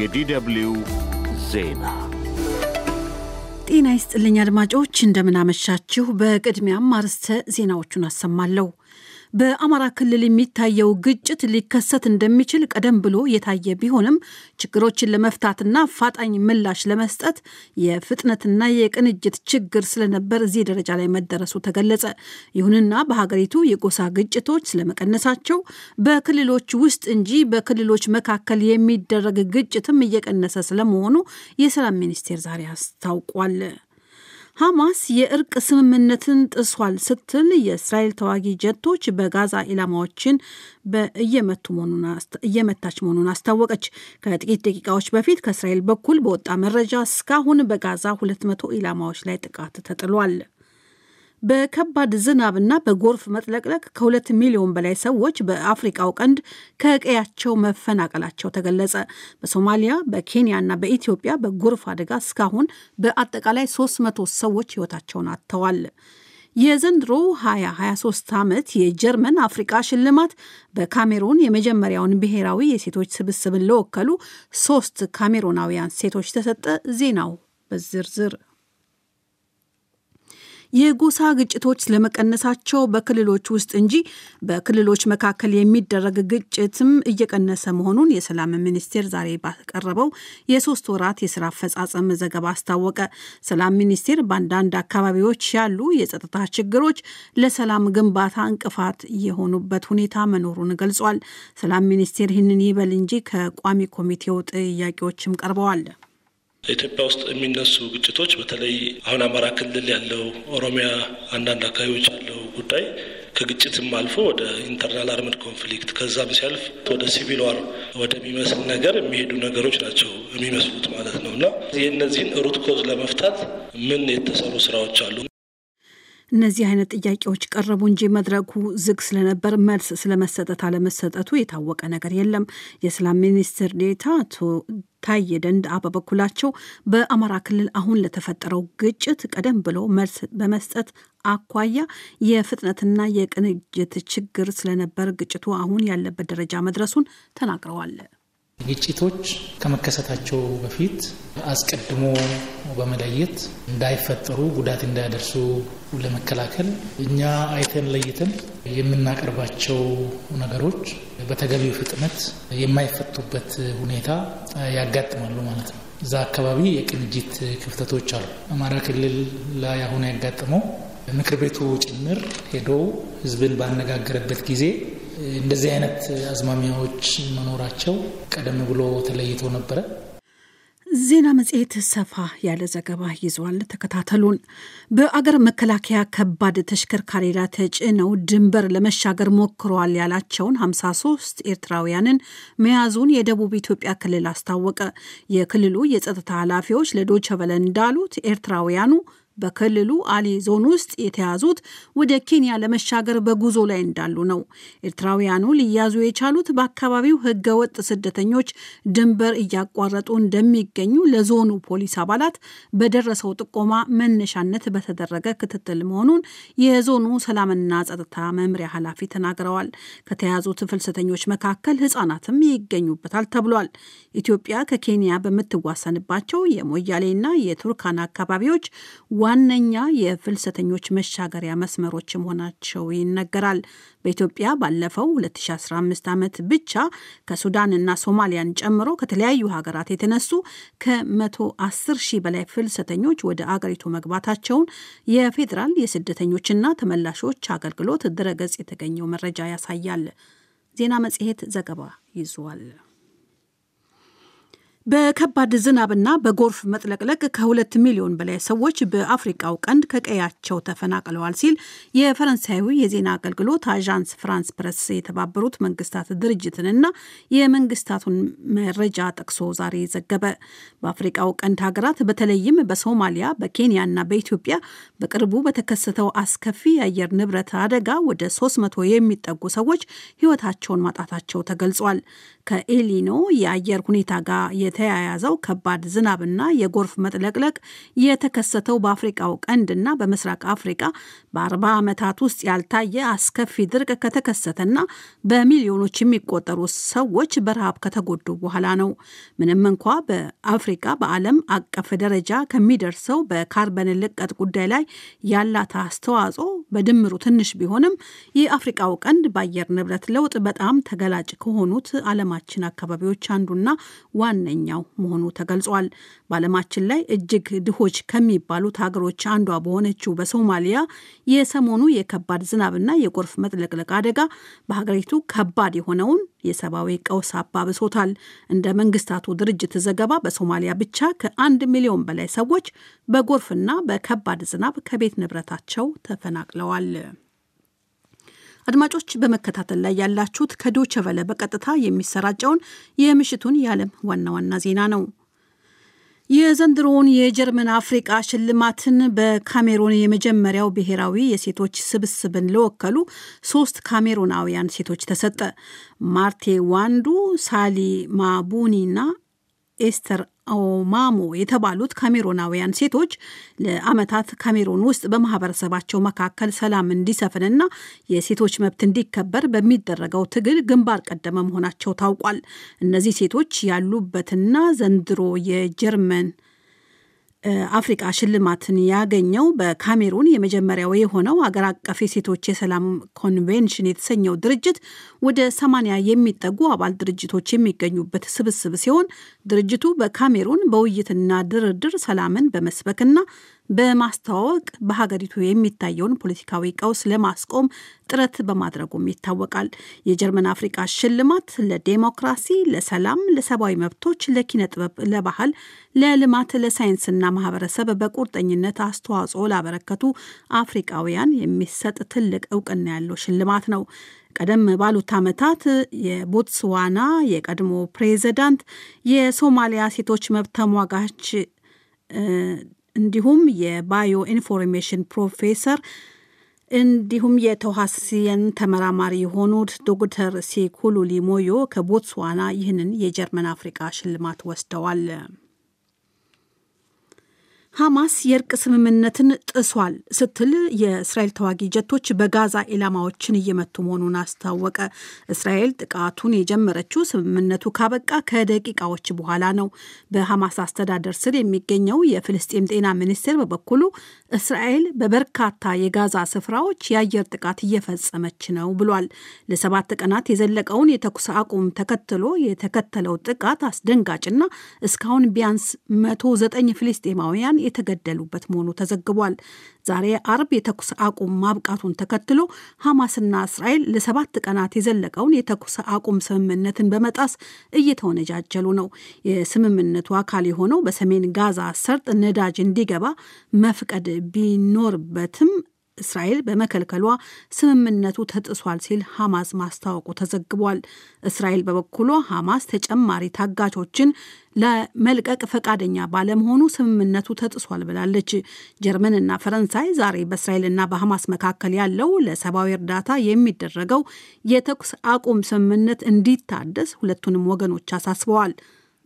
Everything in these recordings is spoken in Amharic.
የዲደብሊው ዜና ጤና ይስጥልኝ አድማጮች፣ እንደምናመሻችሁ። በቅድሚያም አርዕስተ ዜናዎቹን አሰማለሁ። በአማራ ክልል የሚታየው ግጭት ሊከሰት እንደሚችል ቀደም ብሎ የታየ ቢሆንም ችግሮችን ለመፍታትና አፋጣኝ ምላሽ ለመስጠት የፍጥነትና የቅንጅት ችግር ስለነበር እዚህ ደረጃ ላይ መደረሱ ተገለጸ። ይሁንና በሀገሪቱ የጎሳ ግጭቶች ስለመቀነሳቸው በክልሎች ውስጥ እንጂ በክልሎች መካከል የሚደረግ ግጭትም እየቀነሰ ስለመሆኑ የሰላም ሚኒስቴር ዛሬ አስታውቋል። ሐማስ የእርቅ ስምምነትን ጥሷል ስትል የእስራኤል ተዋጊ ጀቶች በጋዛ ኢላማዎችን እየመታች መሆኑን አስታወቀች። ከጥቂት ደቂቃዎች በፊት ከእስራኤል በኩል በወጣ መረጃ እስካሁን በጋዛ 200 ኢላማዎች ላይ ጥቃት ተጥሏል። በከባድ ዝናብና በጎርፍ መጥለቅለቅ ከሁለት ሚሊዮን በላይ ሰዎች በአፍሪቃው ቀንድ ከቀያቸው መፈናቀላቸው ተገለጸ። በሶማሊያ በኬንያና በኢትዮጵያ በጎርፍ አደጋ እስካሁን በአጠቃላይ 300 ሰዎች ሕይወታቸውን አጥተዋል። የዘንድሮ 2023 ዓመት የጀርመን አፍሪቃ ሽልማት በካሜሩን የመጀመሪያውን ብሔራዊ የሴቶች ስብስብን ለወከሉ ሶስት ካሜሩናውያን ሴቶች ተሰጠ። ዜናው በዝርዝር የጎሳ ግጭቶች ስለመቀነሳቸው በክልሎች ውስጥ እንጂ በክልሎች መካከል የሚደረግ ግጭትም እየቀነሰ መሆኑን የሰላም ሚኒስቴር ዛሬ ባቀረበው የሶስት ወራት የስራ አፈጻጸም ዘገባ አስታወቀ። ሰላም ሚኒስቴር በአንዳንድ አካባቢዎች ያሉ የጸጥታ ችግሮች ለሰላም ግንባታ እንቅፋት የሆኑበት ሁኔታ መኖሩን ገልጿል። ሰላም ሚኒስቴር ይህንን ይበል እንጂ ከቋሚ ኮሚቴው ጥያቄዎችም ቀርበዋል። ኢትዮጵያ ውስጥ የሚነሱ ግጭቶች በተለይ አሁን አማራ ክልል ያለው ኦሮሚያ፣ አንዳንድ አካባቢዎች ያለው ጉዳይ ከግጭትም አልፎ ወደ internal armed conflict ከዛም ሲያልፍ ወደ civil war ወደሚመስል ነገር የሚሄዱ ነገሮች ናቸው የሚመስሉት ማለት ነው እና የእነዚህን root cause ለመፍታት ምን የተሰሩ ስራዎች አሉ? እነዚህ አይነት ጥያቄዎች ቀረቡ እንጂ መድረኩ ዝግ ስለነበር መልስ ስለመሰጠት አለመሰጠቱ የታወቀ ነገር የለም። የሰላም ሚኒስትር ዴኤታ አቶ ታዬ ደንደአ በበኩላቸው በአማራ ክልል አሁን ለተፈጠረው ግጭት ቀደም ብሎ መልስ በመስጠት አኳያ የፍጥነትና የቅንጅት ችግር ስለነበር ግጭቱ አሁን ያለበት ደረጃ መድረሱን ተናግረዋል። ግጭቶች ከመከሰታቸው በፊት አስቀድሞ በመለየት እንዳይፈጠሩ ጉዳት እንዳያደርሱ ለመከላከል እኛ አይተን ለይተን የምናቀርባቸው ነገሮች በተገቢው ፍጥነት የማይፈቱበት ሁኔታ ያጋጥማሉ ማለት ነው። እዛ አካባቢ የቅንጅት ክፍተቶች አሉ። አማራ ክልል ላይ አሁን ያጋጠመው ምክር ቤቱ ጭምር ሄዶ ሕዝብን ባነጋገረበት ጊዜ እንደዚህ አይነት አዝማሚያዎች መኖራቸው ቀደም ብሎ ተለይቶ ነበረ። ዜና መጽሔት ሰፋ ያለ ዘገባ ይዟል። ተከታተሉን። በአገር መከላከያ ከባድ ተሽከርካሪ ላይ ተጭነው ድንበር ለመሻገር ሞክረዋል ያላቸውን 53 ኤርትራውያንን መያዙን የደቡብ ኢትዮጵያ ክልል አስታወቀ። የክልሉ የጸጥታ ኃላፊዎች ለዶቸ ቨለ እንዳሉት ኤርትራውያኑ በክልሉ አሊ ዞን ውስጥ የተያዙት ወደ ኬንያ ለመሻገር በጉዞ ላይ እንዳሉ ነው። ኤርትራውያኑ ሊያዙ የቻሉት በአካባቢው ሕገወጥ ስደተኞች ድንበር እያቋረጡ እንደሚገኙ ለዞኑ ፖሊስ አባላት በደረሰው ጥቆማ መነሻነት በተደረገ ክትትል መሆኑን የዞኑ ሰላምና ጸጥታ መምሪያ ኃላፊ ተናግረዋል። ከተያዙት ፍልሰተኞች መካከል ሕጻናትም ይገኙበታል ተብሏል። ኢትዮጵያ ከኬንያ በምትዋሰንባቸው የሞያሌና የቱርካና አካባቢዎች ዋነኛ የፍልሰተኞች መሻገሪያ መስመሮች መሆናቸው ይነገራል። በኢትዮጵያ ባለፈው 2015 ዓመት ብቻ ከሱዳንና ሶማሊያን ጨምሮ ከተለያዩ ሀገራት የተነሱ ከ110 ሺህ በላይ ፍልሰተኞች ወደ አገሪቱ መግባታቸውን የፌዴራል የስደተኞችና ተመላሾች አገልግሎት ድረገጽ የተገኘው መረጃ ያሳያል። ዜና መጽሔት ዘገባ ይዟል። በከባድ ዝናብና በጎርፍ መጥለቅለቅ ከሁለት ሚሊዮን በላይ ሰዎች በአፍሪቃው ቀንድ ከቀያቸው ተፈናቅለዋል ሲል የፈረንሳዩ የዜና አገልግሎት አዣንስ ፍራንስ ፕረስ የተባበሩት መንግስታት ድርጅትንና የመንግስታቱን መረጃ ጠቅሶ ዛሬ ዘገበ። በአፍሪቃው ቀንድ ሀገራት በተለይም በሶማሊያ፣ በኬንያና በኢትዮጵያ በቅርቡ በተከሰተው አስከፊ የአየር ንብረት አደጋ ወደ 300 የሚጠጉ ሰዎች ህይወታቸውን ማጣታቸው ተገልጿል። ከኤሊኖ የአየር ሁኔታ ጋር የተያያዘው ከባድ ዝናብና የጎርፍ መጥለቅለቅ የተከሰተው በአፍሪቃው ቀንድና በምስራቅ አፍሪቃ በአርባ ዓመታት ውስጥ ያልታየ አስከፊ ድርቅ ከተከሰተና በሚሊዮኖች የሚቆጠሩ ሰዎች በረሃብ ከተጎዱ በኋላ ነው። ምንም እንኳ በአፍሪቃ በዓለም አቀፍ ደረጃ ከሚደርሰው በካርበን ልቀት ጉዳይ ላይ ያላት አስተዋጽኦ በድምሩ ትንሽ ቢሆንም የአፍሪቃው ቀንድ በአየር ንብረት ለውጥ በጣም ተገላጭ ከሆኑት ዓለማችን አካባቢዎች አንዱና ዋነኛው መሆኑ ተገልጿል። በዓለማችን ላይ እጅግ ድሆች ከሚባሉት ሀገሮች አንዷ በሆነችው በሶማሊያ የሰሞኑ የከባድ ዝናብና የጎርፍ መጥለቅለቅ አደጋ በሀገሪቱ ከባድ የሆነውን የሰብአዊ ቀውስ አባብሶታል። እንደ መንግስታቱ ድርጅት ዘገባ በሶማሊያ ብቻ ከአንድ ሚሊዮን በላይ ሰዎች በጎርፍና በከባድ ዝናብ ከቤት ንብረታቸው ተፈናቅለዋል። አድማጮች በመከታተል ላይ ያላችሁት ከዶቸ ቨለ በቀጥታ የሚሰራጨውን የምሽቱን የዓለም ዋና ዋና ዜና ነው። የዘንድሮውን የጀርመን አፍሪቃ ሽልማትን በካሜሩን የመጀመሪያው ብሔራዊ የሴቶች ስብስብን ለወከሉ ሶስት ካሜሩናውያን ሴቶች ተሰጠ። ማርቴ ዋንዱ፣ ሳሊ ማቡኒና ኤስተር ኦማሞ የተባሉት ካሜሮናውያን ሴቶች ለዓመታት ካሜሮን ውስጥ በማህበረሰባቸው መካከል ሰላም እንዲሰፍንና የሴቶች መብት እንዲከበር በሚደረገው ትግል ግንባር ቀደም መሆናቸው ታውቋል። እነዚህ ሴቶች ያሉበትና ዘንድሮ የጀርመን አፍሪቃ ሽልማትን ያገኘው በካሜሩን የመጀመሪያው የሆነው አገር አቀፍ የሴቶች የሰላም ኮንቬንሽን የተሰኘው ድርጅት ወደ ሰማንያ የሚጠጉ አባል ድርጅቶች የሚገኙበት ስብስብ ሲሆን ድርጅቱ በካሜሩን በውይይትና ድርድር ሰላምን በመስበክና በማስተዋወቅ በሀገሪቱ የሚታየውን ፖለቲካዊ ቀውስ ለማስቆም ጥረት በማድረጉም ይታወቃል። የጀርመን አፍሪቃ ሽልማት ለዴሞክራሲ፣ ለሰላም፣ ለሰብአዊ መብቶች፣ ለኪነ ጥበብ፣ ለባህል፣ ለልማት፣ ለሳይንስና ማህበረሰብ በቁርጠኝነት አስተዋጽኦ ላበረከቱ አፍሪቃውያን የሚሰጥ ትልቅ እውቅና ያለው ሽልማት ነው። ቀደም ባሉት ዓመታት የቦትስዋና የቀድሞ ፕሬዚዳንት፣ የሶማሊያ ሴቶች መብት ተሟጋች እንዲሁም የ bio information ፕሮፌሰር እንዲሁም የተዋሲያን ተመራማሪ የሆኑት ዶክተር ሴኩሉሊ ሞዮ ከቦትስዋና ይህንን የጀርመን አፍሪቃ ሽልማት ወስደዋል። ሐማስ የእርቅ ስምምነትን ጥሷል ስትል የእስራኤል ተዋጊ ጀቶች በጋዛ ኢላማዎችን እየመቱ መሆኑን አስታወቀ። እስራኤል ጥቃቱን የጀመረችው ስምምነቱ ካበቃ ከደቂቃዎች በኋላ ነው። በሐማስ አስተዳደር ስር የሚገኘው የፍልስጤም ጤና ሚኒስቴር በበኩሉ እስራኤል በበርካታ የጋዛ ስፍራዎች የአየር ጥቃት እየፈጸመች ነው ብሏል። ለሰባት ቀናት የዘለቀውን የተኩስ አቁም ተከትሎ የተከተለው ጥቃት አስደንጋጭና እስካሁን ቢያንስ መቶ ዘጠኝ ፍልስጤማውያን የተገደሉበት መሆኑ ተዘግቧል። ዛሬ አርብ የተኩስ አቁም ማብቃቱን ተከትሎ ሐማስና እስራኤል ለሰባት ቀናት የዘለቀውን የተኩስ አቁም ስምምነትን በመጣስ እየተወነጃጀሉ ነው። የስምምነቱ አካል የሆነው በሰሜን ጋዛ ሰርጥ ነዳጅ እንዲገባ መፍቀድ ቢኖርበትም እስራኤል በመከልከሏ ስምምነቱ ተጥሷል ሲል ሐማስ ማስታወቁ ተዘግቧል። እስራኤል በበኩሏ ሐማስ ተጨማሪ ታጋቾችን ለመልቀቅ ፈቃደኛ ባለመሆኑ ስምምነቱ ተጥሷል ብላለች። ጀርመንና ፈረንሳይ ዛሬ በእስራኤልና በሐማስ መካከል ያለው ለሰብአዊ እርዳታ የሚደረገው የተኩስ አቁም ስምምነት እንዲታደስ ሁለቱንም ወገኖች አሳስበዋል።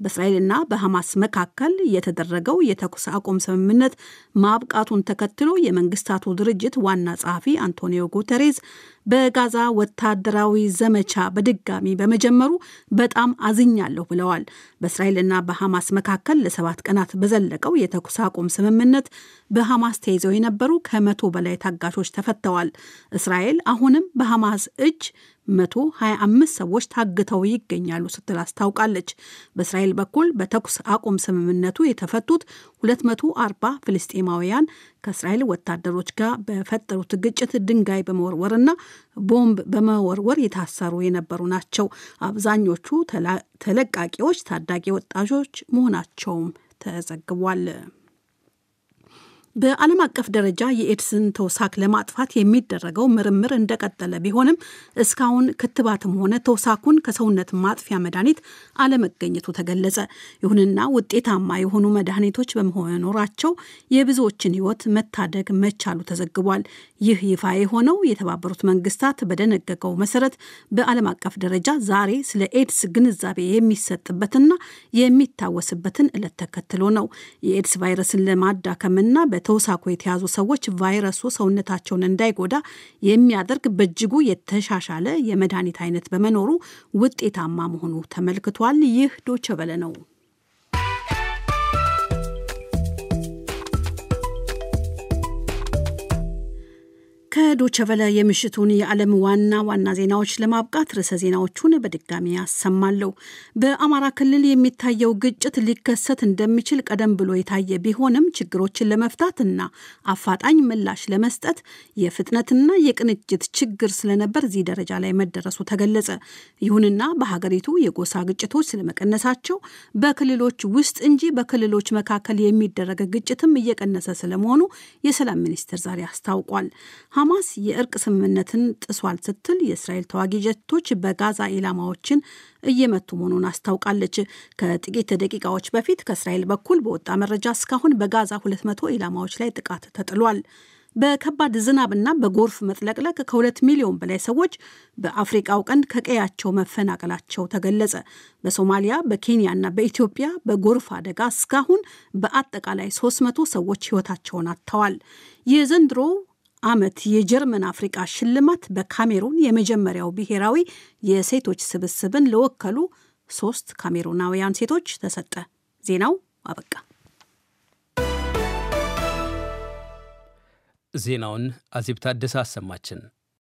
በእስራኤልና በሐማስ መካከል የተደረገው የተኩስ አቁም ስምምነት ማብቃቱን ተከትሎ የመንግስታቱ ድርጅት ዋና ጸሐፊ አንቶኒዮ ጉተሬዝ በጋዛ ወታደራዊ ዘመቻ በድጋሚ በመጀመሩ በጣም አዝኛለሁ ብለዋል። በእስራኤልና በሐማስ መካከል ለሰባት ቀናት በዘለቀው የተኩስ አቁም ስምምነት በሐማስ ተይዘው የነበሩ ከመቶ በላይ ታጋቾች ተፈተዋል። እስራኤል አሁንም በሐማስ እጅ መቶ 25 ሰዎች ታግተው ይገኛሉ ስትል አስታውቃለች። በእስራኤል በኩል በተኩስ አቁም ስምምነቱ የተፈቱት 240 ፍልስጤማውያን ከእስራኤል ወታደሮች ጋር በፈጠሩት ግጭት ድንጋይ በመወርወርና ቦምብ በመወርወር የታሰሩ የነበሩ ናቸው። አብዛኞቹ ተለቃቂዎች ታዳጊ ወጣቶች መሆናቸውም ተዘግቧል። በዓለም አቀፍ ደረጃ የኤድስን ተውሳክ ለማጥፋት የሚደረገው ምርምር እንደቀጠለ ቢሆንም እስካሁን ክትባትም ሆነ ተውሳኩን ከሰውነት ማጥፊያ መድኃኒት አለመገኘቱ ተገለጸ። ይሁንና ውጤታማ የሆኑ መድኃኒቶች በመኖራቸው የብዙዎችን ሕይወት መታደግ መቻሉ ተዘግቧል። ይህ ይፋ የሆነው የተባበሩት መንግስታት በደነገገው መሰረት በዓለም አቀፍ ደረጃ ዛሬ ስለ ኤድስ ግንዛቤ የሚሰጥበትና የሚታወስበትን ዕለት ተከትሎ ነው። የኤድስ ቫይረስን ለማዳከምና በተውሳኮ የተያዙ ሰዎች ቫይረሱ ሰውነታቸውን እንዳይጎዳ የሚያደርግ በእጅጉ የተሻሻለ የመድኃኒት አይነት በመኖሩ ውጤታማ መሆኑ ተመልክቷል። ይህ ዶቸበለ ነው። ከዶቸቨለ የምሽቱን የዓለም ዋና ዋና ዜናዎች ለማብቃት ርዕሰ ዜናዎቹን በድጋሚ ያሰማለሁ። በአማራ ክልል የሚታየው ግጭት ሊከሰት እንደሚችል ቀደም ብሎ የታየ ቢሆንም ችግሮችን ለመፍታት እና አፋጣኝ ምላሽ ለመስጠት የፍጥነትና የቅንጅት ችግር ስለነበር እዚህ ደረጃ ላይ መደረሱ ተገለጸ። ይሁንና በሀገሪቱ የጎሳ ግጭቶች ስለመቀነሳቸው በክልሎች ውስጥ እንጂ በክልሎች መካከል የሚደረግ ግጭትም እየቀነሰ ስለመሆኑ የሰላም ሚኒስቴር ዛሬ አስታውቋል። ሐማስ የእርቅ ስምምነትን ጥሷል ስትል የእስራኤል ተዋጊ ጀቶች በጋዛ ኢላማዎችን እየመቱ መሆኑን አስታውቃለች። ከጥቂት ደቂቃዎች በፊት ከእስራኤል በኩል በወጣ መረጃ እስካሁን በጋዛ 200 ኢላማዎች ላይ ጥቃት ተጥሏል። በከባድ ዝናብና በጎርፍ መጥለቅለቅ ከሁለት ሚሊዮን በላይ ሰዎች በአፍሪቃው ቀንድ ከቀያቸው መፈናቀላቸው ተገለጸ። በሶማሊያ በኬንያና በኢትዮጵያ በጎርፍ አደጋ እስካሁን በአጠቃላይ 300 ሰዎች ሕይወታቸውን አጥተዋል። የዘንድሮ ዓመት የጀርመን አፍሪቃ ሽልማት በካሜሩን የመጀመሪያው ብሔራዊ የሴቶች ስብስብን ለወከሉ ሶስት ካሜሩናውያን ሴቶች ተሰጠ። ዜናው አበቃ። ዜናውን አዜብ ታደሰ አሰማችን።